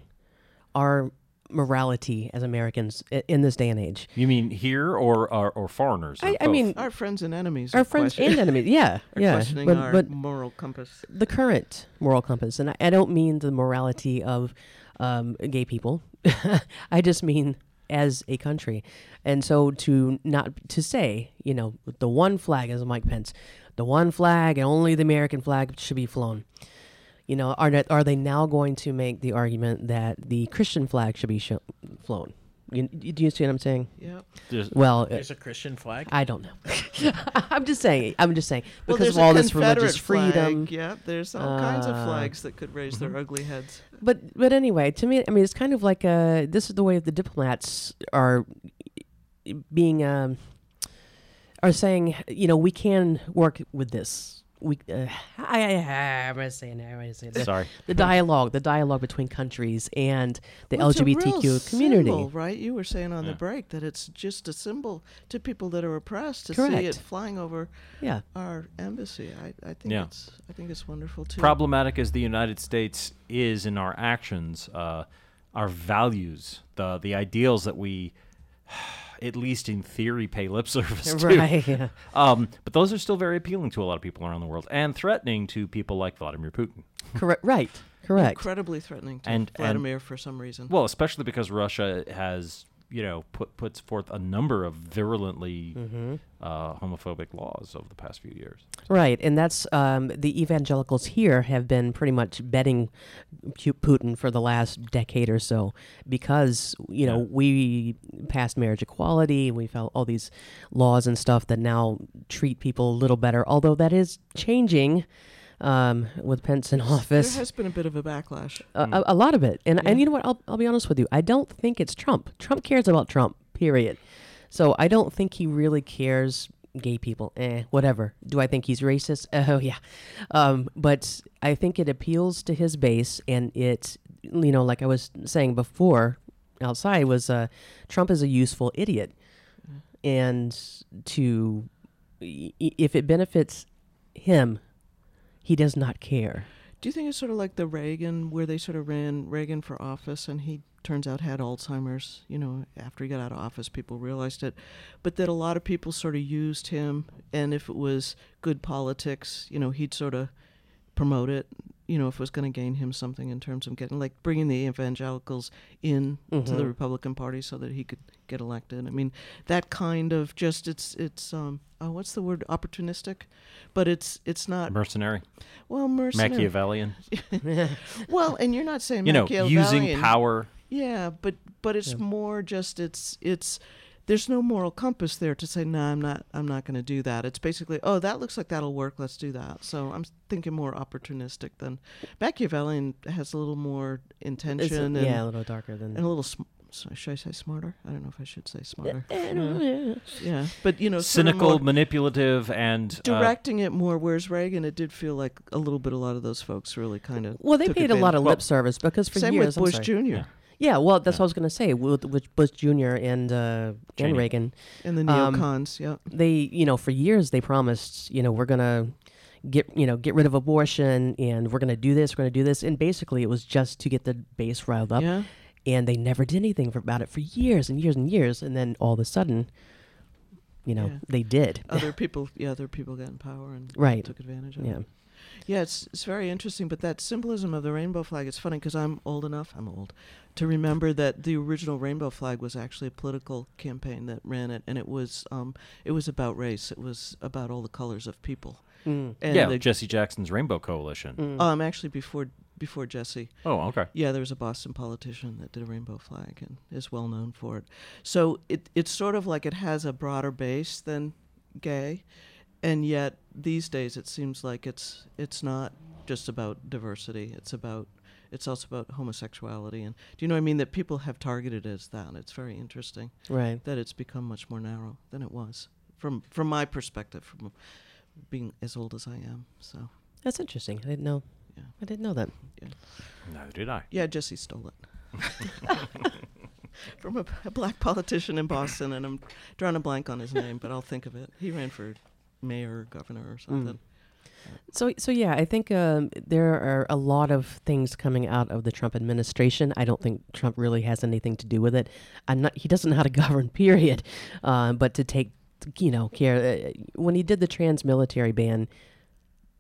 our morality as Americans i- in this day and age. You mean here or or, or foreigners? or I- I both? mean, our friends and enemies, Our are friends question- and enemies, yeah, are yeah. questioning But, our but moral compass. the current moral compass, and I, I don't mean the morality of um, gay people. I just mean as a country, and so to not to say, you know, the one flag, as Mike Pence, the one flag and only the American flag should be flown. You know, are are they now going to make the argument that the Christian flag should be flown? You, you- do you see what I'm saying? Yep. There's- Well, uh, There's a Christian flag. I don't know. I'm just saying. I'm just saying because there's of all this Confederate religious freedom. Flag. Yeah, there's all kinds of Uh, flags that could raise their ugly heads. But but anyway, to me, I mean, it's kind of like uh, this is the way the diplomats are being um, are saying, you know, we can work with this. We, uh, I, I, I'm gonna say it. I'm gonna say it. Sorry. The dialogue, the dialogue between countries and the Well, it's a real LGBTQ community. symbol, right? You were saying on Yeah. the break that it's just a symbol to people that are oppressed to see it flying over Yeah. our embassy. I, I think Yeah. it's I think it's wonderful too. problematic as the United States is in our actions, uh, our values, the the ideals that we, at least in theory, pay lip service to. Right. Yeah. Um, but those are still very appealing to a lot of people around the world and threatening to people like Vladimir Putin. Correct. Right. Correct. Incredibly threatening to And- and- Vladimir for some reason. Well, especially because Russia has, you know, put puts forth a number of virulently uh, homophobic laws over the past few years. Right, and that's um, the evangelicals here have been pretty much betting Putin for the last decade or so because you know Yeah. we passed marriage equality, we felt all these laws and stuff that now treat people a little better. Although that is changing um, with Pence in office. there has been a bit of a backlash. a, a, a lot of it. And and you know what? I'll I'll be honest with you. I don't think it's Trump. Trump cares about Trump. Period. So I don't think he really cares gay people. Eh, whatever. Do I think he's racist? Oh yeah. Um, but I think it appeals to his base, and it, you know, like I was saying before, outside was uh, Trump is a useful idiot, and to if it benefits him, he does not care. Do you think it's sort of like the Reagan, where they sort of ran Reagan for office, and he turns out had Alzheimer's? You know, after he got out of office, people realized it, but that a lot of people sort of used him, and if it was good politics, you know, he'd sort of promote it. You know, if it was going to gain him something in terms of getting, like, bringing the evangelicals in to the Mhm. Republican Party so that he could get elected. I mean, that kind of just it's it's um oh what's the word opportunistic, but it's it's not Mercenary, well mercenary. Machiavellian. Well, and you're not saying You know, using power. Yeah, but but it's Yeah. more just it's it's there's no moral compass there to say no, I'm not I'm not going to do that. It's basically oh that looks like that'll work, let's do that. So I'm thinking more opportunistic than Machiavellian has a little more It's, intention and, yeah, a little darker than. and a little sm- so should I say smarter? I don't know if I should say smarter. Yeah. Yeah, but you know, sort of cynical, manipulative, and uh, directing it more. Whereas Reagan, it did feel like a little bit. A lot of those folks really kind of Well, they took paid a lot of advantage. lip service because for Same years, with Bush. Jr. Yeah. Yeah, well, that's Yeah. what I was going to say. With, with Bush Jr. and uh, Cheney. and Reagan, and the Um, neocons. yeah, they you know for years they promised you know we're gonna get you know get rid of abortion and we're gonna do this we're gonna do this and basically it was just to get the base riled up yeah. and they never did anything for, about it for years and years and years and then all of a sudden you know Yeah. they did Other people, yeah, other people got in power and Right. took advantage of yeah it. Yeah, it's it's very interesting. But that symbolism of the rainbow flag, it's funny because I'm old enough. I'm old to remember that the original rainbow flag was actually a political campaign that ran it, and it was um it was about race. It was about all the colors of people. And yeah, the- Jesse Jackson's Rainbow Coalition. um, actually before before Jesse. Oh, okay. Yeah, there was a Boston politician that did a rainbow flag and is well known for it. So it it's sort of like it has a broader base than gay, and yet these days it seems like it's it's not just about diversity. It's about it's also about homosexuality and do you know what I mean that people have targeted it as that. It's very interesting Right. that it's become much more narrow than it was from from my perspective from being as old as I am. So That's interesting. I didn't know. Yeah. I didn't know that. Neither did I. Yeah, Jesse stole it. From a, a black politician in Boston, and I'm drawing a blank on his name, but I'll think of it. He ran for mayor governor or something. So, so yeah, I think um, there are a lot of things coming out of the Trump administration. I don't think Trump really has anything to do with it. I'm not. He doesn't know how to govern. Period. Uh, but to take, you know, care uh, when he did the trans military ban,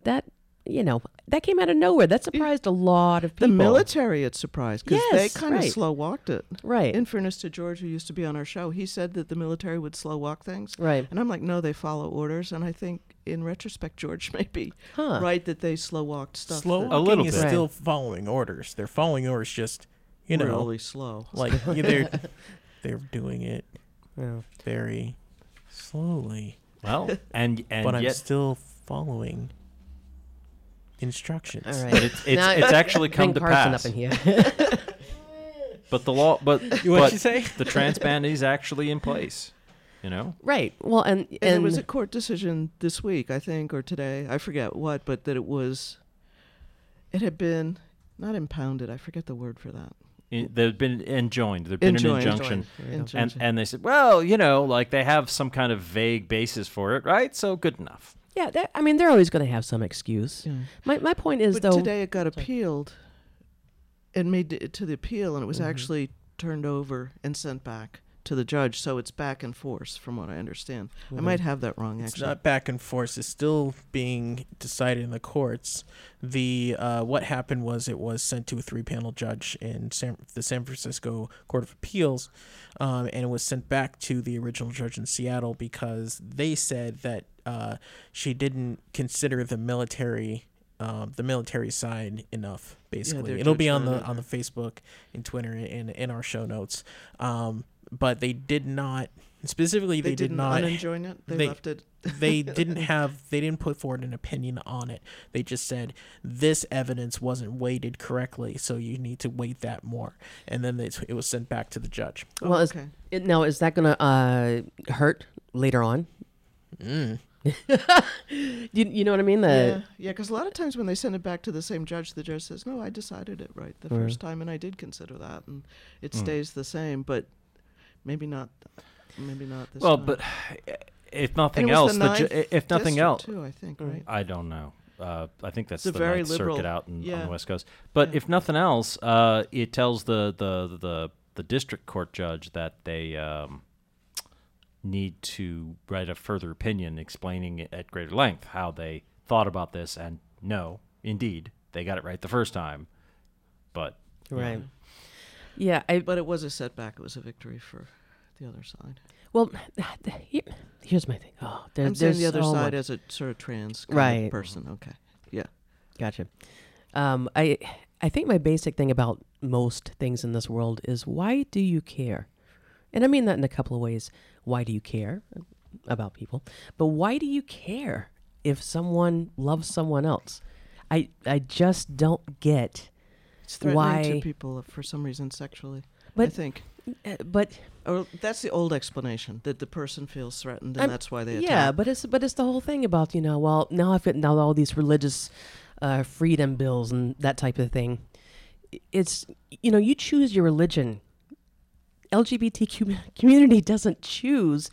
that you know that came out of nowhere. That surprised a lot of people. The military, it surprised because they kind of right. slow walked it. right? In fairness to George, who used to be on our show, he said that the military would slow walk things. right. And I'm like, no, they follow orders. And I think, in retrospect, George may be Huh. right that they slow walked stuff. Slow that A little walking is bit. still following orders. They're following orders, just you know, really slow. like yeah, they're they're doing it Yeah. very slowly, Well, and and but I'm still following instructions. All right. but it's it's, Now- it's actually come Bring to Carson pass. up in here. But the law, but What'd but you say? the trans ban is actually in place. You know. right. Well, and and, And, there was a court decision this week, I think, or today, I forget what, but that it was, it had been not impounded. I forget the word for that. In, they've been enjoined. There've been Enjoined. an injunction. There you go. And, Injunction. and they said, well, you know, like they have some kind of vague basis for it, right? So good enough. Yeah, that, I mean, they're always going to have some excuse. Yeah. My my point is But though. today it got Sorry. appealed and made it to the appeal, and it was Mhm. actually turned over and sent back to the judge. So it's back and forth, from what I understand. I might have that wrong, It's actually. not back and forth. It's still being decided in the courts. The uh, what happened was it was sent to a three-panel judge in San, the San Francisco Court of Appeals, um, and it was sent back to the original judge in Seattle because they said that uh, she didn't consider the military. Um, the military side enough basically their it'll be on the on the facebook and twitter and in our show notes um, but they did not specifically they, they, did didn't not unenjoin it. They, they- left it. they didn't have they didn't put forward an opinion on it they just said this evidence wasn't weighted correctly so you need to weight that more and then it, it was sent back to the judge Oh, Well, is- It, now, is that going to uh, hurt later on? mm. You, you know what I mean? The, yeah, yeah. Because a lot of times when they send it back to the same judge, the judge says, "No, I decided it right the first time, and I did consider that, and it Mm. stays the same." But maybe not. Maybe not this well, time. but if nothing else, the the ju- if nothing else, too. I think Mm. right. I don't know. Uh, I think that's It's the very Ninth liberal- Circuit out in, on the West Coast. But Yeah. if nothing else, uh, it tells the, the the the district court judge that they um, need to write a further opinion explaining at greater length how they thought about this. And no, indeed, they got it right the first time. But right. Yeah. I, But it was a setback. It was a victory for the other side. well, here's my thing. Oh, there, I'm saying there's the other so side much- as a sort of trans kind of Right. person. Okay. Yeah. Gotcha. Um, I I think my basic thing about most things in this world is why do you care? And I mean that in a couple of ways. Why do you care about people? But why do you care if someone loves someone else? I I just don't get. It's threatening Why- to people for some reason sexually. But I think. uh, but Or that's the old explanation that the person feels threatened and I'm- that's why they attack. yeah, but it's but it's the whole thing about you know well now I've got now all these religious uh, freedom bills and that type of thing. It's you know you choose your religion. LGBTQ community doesn't choose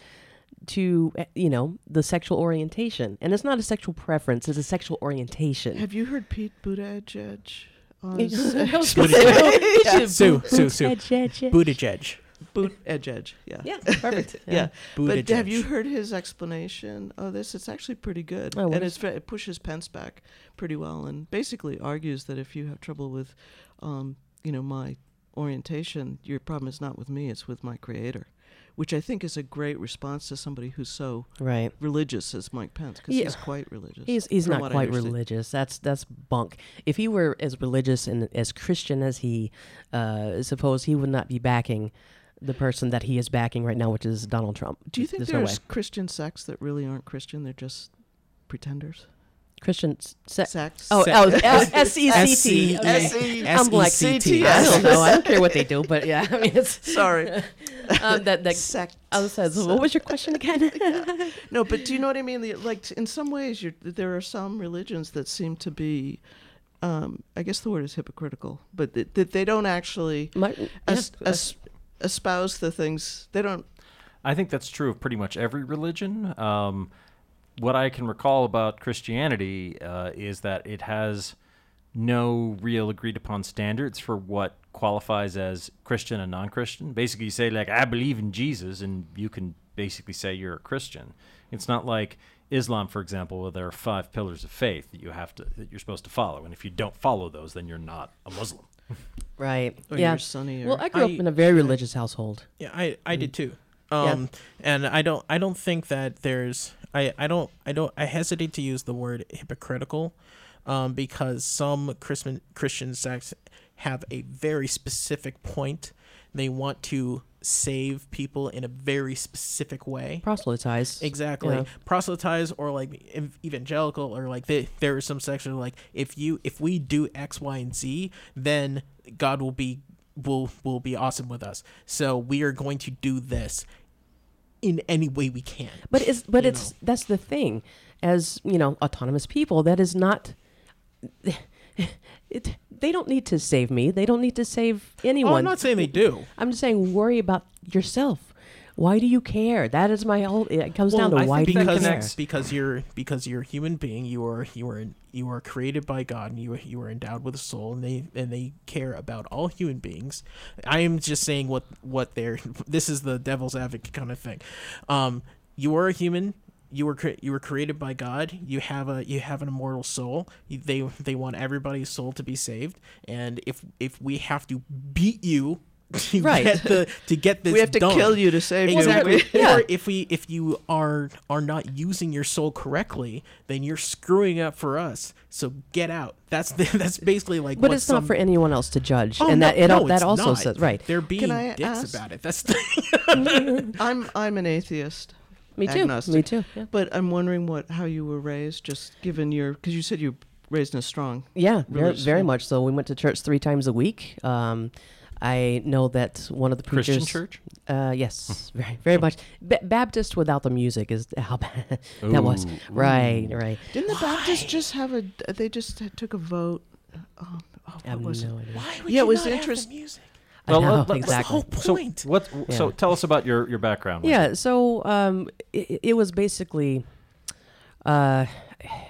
to you know the sexual orientation, and it's not a sexual preference; it's a sexual orientation. Have you heard Pete Buttigieg? On I s- was Booty gonna judge. say, Yeah. Sue, Sue, Sue. Buttigieg. Buttigieg. Boot edge edge. Yeah. Yeah, perfect. Yeah. But have you Buttigieg. heard his explanation of this? It's actually pretty good. Oh, what and is- it's, ve- it pushes Pence back pretty well and basically argues that if you have trouble with, um, you know, my orientation, your problem is not with me; it's with my creator, which I think is a great response to somebody who's so Right. religious as Mike Pence, because Yeah. he's quite religious. He's he's not quite religious. That's that's bunk. If he were as religious and as Christian as he, uh, suppose he would not be backing the person that he is backing right now, which is Donald Trump. Do you think there's, there's way. Christian sects that really aren't Christian? They're just pretenders. Christian se- Sects. Oh, Se- oh, S E C T. S-E- I'm like, S-E-C-T. I don't know. I don't care what they do, but yeah, I mean, it's Sorry. um, that that. Sect. I was what was your question again? No, but do you know what I mean? The- Like in some ways, you're, there are some religions that seem to be, um, I guess the word is hypocritical, but that, that they don't actually My, es- yeah, es- espouse the things they don't. I think that's true of pretty much every religion. Um, what I can recall about Christianity uh, is that it has no real agreed upon standards for what qualifies as Christian and non Christian. Basically, you say, like, I believe in Jesus, and you can basically say you're a Christian. It's not like Islam, for example, where there are five pillars of faith that you have to that you're supposed to follow, and if you don't follow those, then you're not a Muslim. right. Or yeah. you're Sunni or- Well, I grew I- up in a very religious household. Yeah, I I Mm. did too. Um and I don't I don't think that there's I I don't I don't I hesitate to use the word hypocritical um because some Christian Christian sects have a very specific point. They want to save people in a very specific way. Proselytize. Exactly. Yeah. Proselytize or like evangelical or like they, there are some sections like if you if we do X, Y, and Z, then God will be will will be awesome with us. So we are going to do this in any way we can. But it's but it's that's the thing. As you know, autonomous people, that is not. It, they don't need to save me. They don't need to save anyone. Oh, I'm not saying they do. I'm just saying worry about yourself. Why do you care? That is my whole. It comes down to I why do you care? because you're because you're a human being. You are you are you are created by God, and you are, you are endowed with a soul, and they and they care about all human beings. I am just saying what what they're. This is the devil's advocate kind of thing. Um, you are a human. You were cre- you were created by God. You have a you have an immortal soul. You- They they want everybody's soul to be saved, and if if we have to beat you. To Right. get the to get this we have to done, kill you to save Exactly. you. Yeah. Or if we if you are are not using your soul correctly, then you're screwing up for us. So get out. That's the, that's basically like. But what it's some- not for anyone else to judge, Oh, and no, that it no, that it's also not. says right. They're being I dicks ask- about it. That's the, I'm I'm an atheist. Me too. agnostic. Me too. Yeah. But I'm wondering what how you were raised, just given your because you said you raised in a strong. Yeah, very, very much so. We went to church three times a week. Um, I know that one of the preachers. Christian church? Uh, yes, very, very much. Ba- Baptist without the music is how bad that was. Ooh, Right, right. Didn't the Baptists just have a? They just took a vote. Oh, oh, I what have was no it? idea. why would Yeah, it you was not have the interest- music? I Well, know, let- let- exactly. whole So point. what? So tell us about your your background. Yeah, so um, it, it was basically, uh,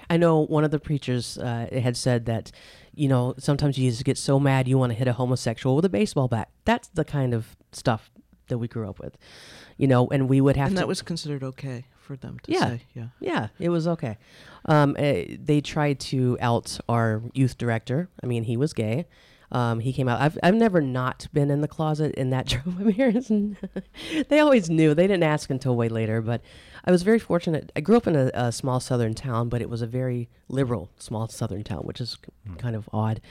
I know one of the preachers uh, had said that, you know, sometimes you just get so mad you want to hit a homosexual with a baseball bat. That's the kind of stuff that we grew up with, you know, and we would have And to. that was considered okay for them to Yeah. say. Yeah. Yeah, it was okay. Um, eh, they tried to out our youth director. I mean, he was gay. Um, he came out. I've I've never not been in the closet, and that drove my parents. And they always knew. They didn't ask until way later. But I was very fortunate. I grew up in a, a small southern town, but it was a very liberal small southern town, which is kind of odd.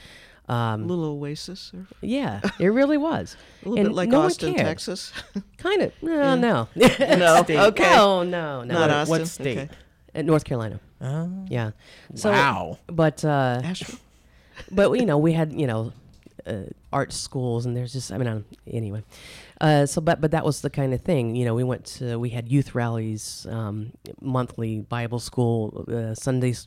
Um, little oasis, or yeah, it really was. a little And bit like no Austin. Texas. Kind of. No, Yeah. no. no, State. okay, No, no, no. not What- Austin. what state? Okay. Uh, North Carolina. Oh, Yeah. So, wow. But uh, Asheville. but you know we had you know uh, art schools and there's just I mean um, anyway uh, so but but that was the kind of thing you know we went to we had youth rallies um, monthly Bible school uh, Sundays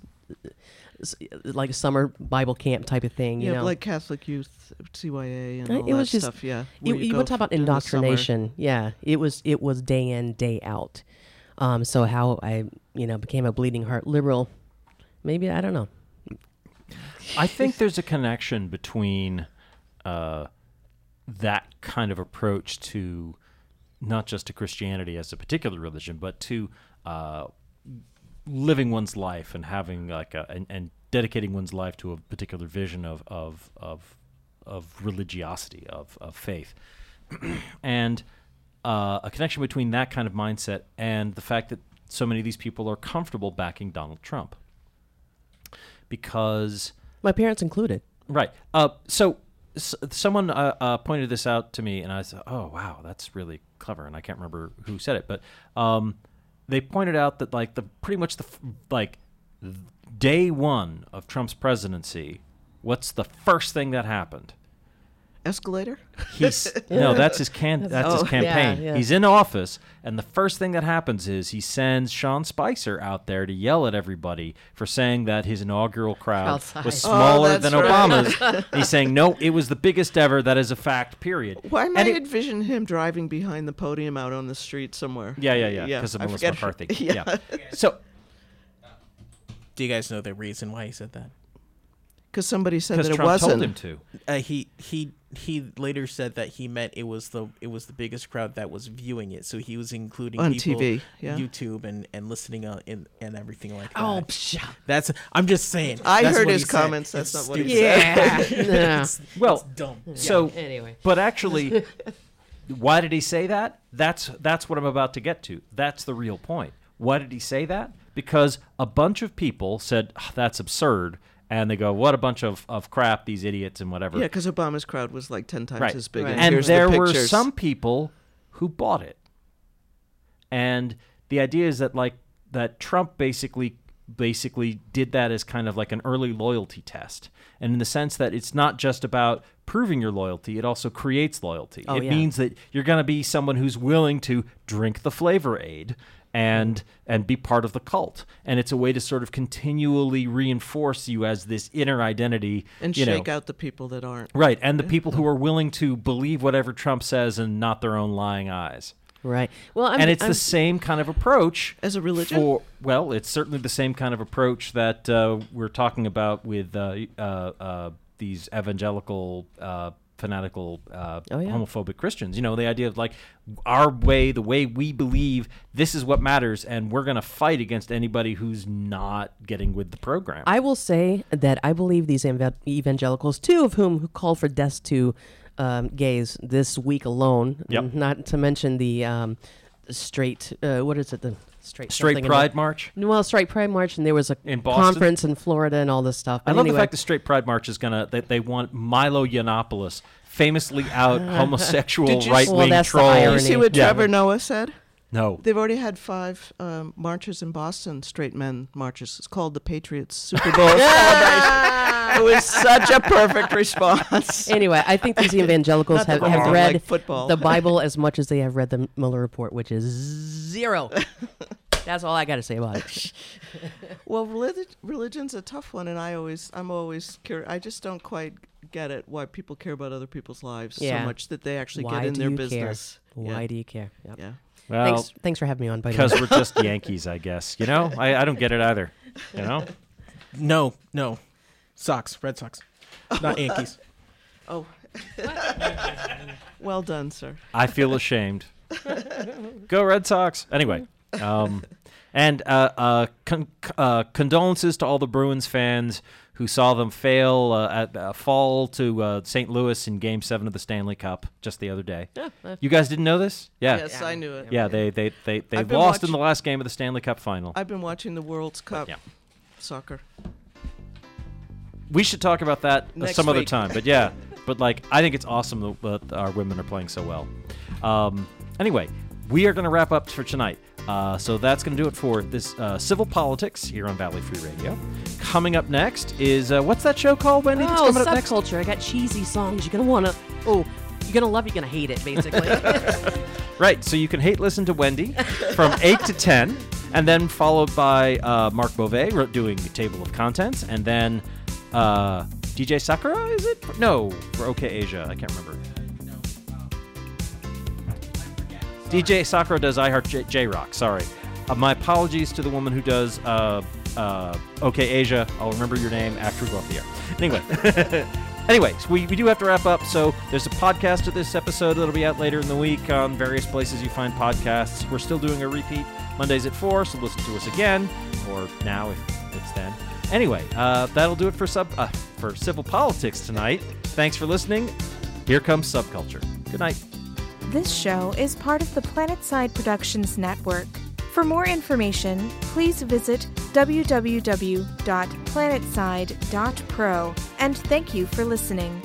like a summer Bible camp type of thing you yeah, know like Catholic Youth, CYA, and Uh, all it that was just- stuff. Yeah, you, where you would talk about during the summer. indoctrination yeah it was it was day in day out um, so how I you know became a bleeding heart liberal maybe I don't know I think there's a connection between uh, that kind of approach to not just to Christianity as a particular religion, but to uh, living one's life and having like a, and, and dedicating one's life to a particular vision of of of of religiosity of of faith, and uh, a connection between that kind of mindset and the fact that so many of these people are comfortable backing Donald Trump because My parents included. Right. Uh, so someone uh, uh, pointed this out to me, and I said, "Oh, wow, that's really clever." And I can't remember who said it, but um, they pointed out that like the pretty much the like day one of Trump's presidency, what's the first thing that happened? Escalator? He's no, that's his can that's his Oh, campaign. yeah, yeah. He's in office, and the first thing that happens is he sends Sean Spicer out there to yell at everybody for saying that his inaugural crowd Crowd was size. Oh, smaller than right. Obama's. He's saying no, it was the biggest ever. That is a fact. Period. Why am I it- envision him driving behind the podium out on the street somewhere? yeah, yeah, yeah, because of I Melissa forget McCarthy. Yeah. yeah. So Do you guys know the reason why he said that? Because somebody said because that it Trump wasn't. told him to. Uh, he he he later said that he meant it was the it was the biggest crowd that was viewing it, so he was including On people, TV, yeah. YouTube, and and listening uh, and and everything like that. Oh, psh, that's I'm just saying. I that's heard his he said. comments, that's It's not what he stupid. yeah. It's, Well, it's dumb. so Anyway. But actually, why did he say that? That's that's what I'm about to get to. That's the real point. Why did he say that? Because a bunch of people said "Ah, that's absurd, and they go, "What a bunch of, of crap, these idiots and whatever." Yeah, because Obama's crowd was like 10 times right. as big. Right. And, And here's there the were some people who bought it. And the idea is that like that Trump basically basically did that as kind of like an early loyalty test. And in the sense that it's not just about proving your loyalty, it also creates loyalty. Oh, it yeah. means that you're going to be someone who's willing to drink the flavor aid and and be part of the cult. And it's a way to sort of continually reinforce you as this inner identity And you know. shake out the people that aren't. Right, and the people who are willing to believe whatever Trump says and not their own lying eyes. Right. Well, I'm, and it's I'm, the same kind of approach As a religion? For well, it's certainly the same kind of approach that uh, we're talking about with uh, uh, uh, these evangelical. Fanatical uh, Oh, yeah. homophobic Christians you know the idea of like our way the way we believe this is what matters and we're going to fight against anybody who's not getting with the program I will say that I believe these ev- evangelicals, two of whom who called for deaths to um, gays this week alone. Yep. Not to mention the um, straight. Uh, what is it? The straight. straight pride the- march Well, straight pride march, and there was a In conference in Florida and all this stuff. I love anyway, the fact the Straight Pride March is gonna they, they want Milo Yiannopoulos, famously out homosexual right Well, wing that's the troll. You see what Yeah. Trevor Noah said? No, They've already had five um, marches in Boston, straight men marches. It's called the Patriots Super Bowl celebration. It was such a perfect response. Anyway, I think these evangelicals Not the have, ball, have like read football. the Bible as much as they have read the Mueller report, which is zero. That's all I got to say about it. Well, relig- religion's a tough one, and I always, I'm always curious. I just don't quite get it why people care about other people's lives Yeah. so much that they actually Why get in do their you business. care? Why do you care? Yep. Yeah. well, Thanks, thanks for having me on. By the way. because we're just Yankees, I guess. You know, I, I don't get it either. You know, No, no, Sox, Red Sox, not Yankees. Oh. well done, sir. I feel ashamed. Go Red Sox. Anyway, um, and uh, uh, con- uh, condolences to all the Bruins fans who saw them fail uh, at uh, fall to uh, St. Louis in Game Seven of the Stanley Cup just the other day. Yeah, You guys didn't know this? Yeah. Yes, I knew it. Yeah, they they they they I've been lost in the last game of the Stanley Cup final. I've been watching the World's Cup Yeah. soccer. We should talk about that Next some other week. time. But yeah, but like I think it's awesome that, our women are playing so well. Um, anyway, we are going to wrap up for tonight. Uh, so that's going to do it for this uh, civil politics here on Valley Free Radio. Coming up next is uh, what's that show called, Wendy? Oh, coming up next? subculture. I got cheesy songs. You're gonna wanna. Oh, you're gonna love. You're gonna hate it. Basically. Right. So you can hate listen to Wendy from 8 to 10, and then followed by uh, Mark Beauvais doing Table of Contents, and then uh, DJ Sakura, is it? No, for OK Asia. I can't remember. DJ Sakura does iHeart J- J-Rock. Sorry. Uh, my apologies to the woman who does uh, uh, OK Asia. I'll remember your name after we go off the air. Anyway. Anyways, we, we do have to wrap up, so there's a podcast of this episode that'll be out later in the week on various places you find podcasts. We're still doing a repeat Mondays at 4, so listen to us again, or now if it's then. Anyway, uh, that'll do it for sub uh, for civil politics tonight. Thanks for listening. Here comes subculture. Good night. This show is part of the Planetside Productions Network. For more information, please visit www.planetside.pro and thank you for listening.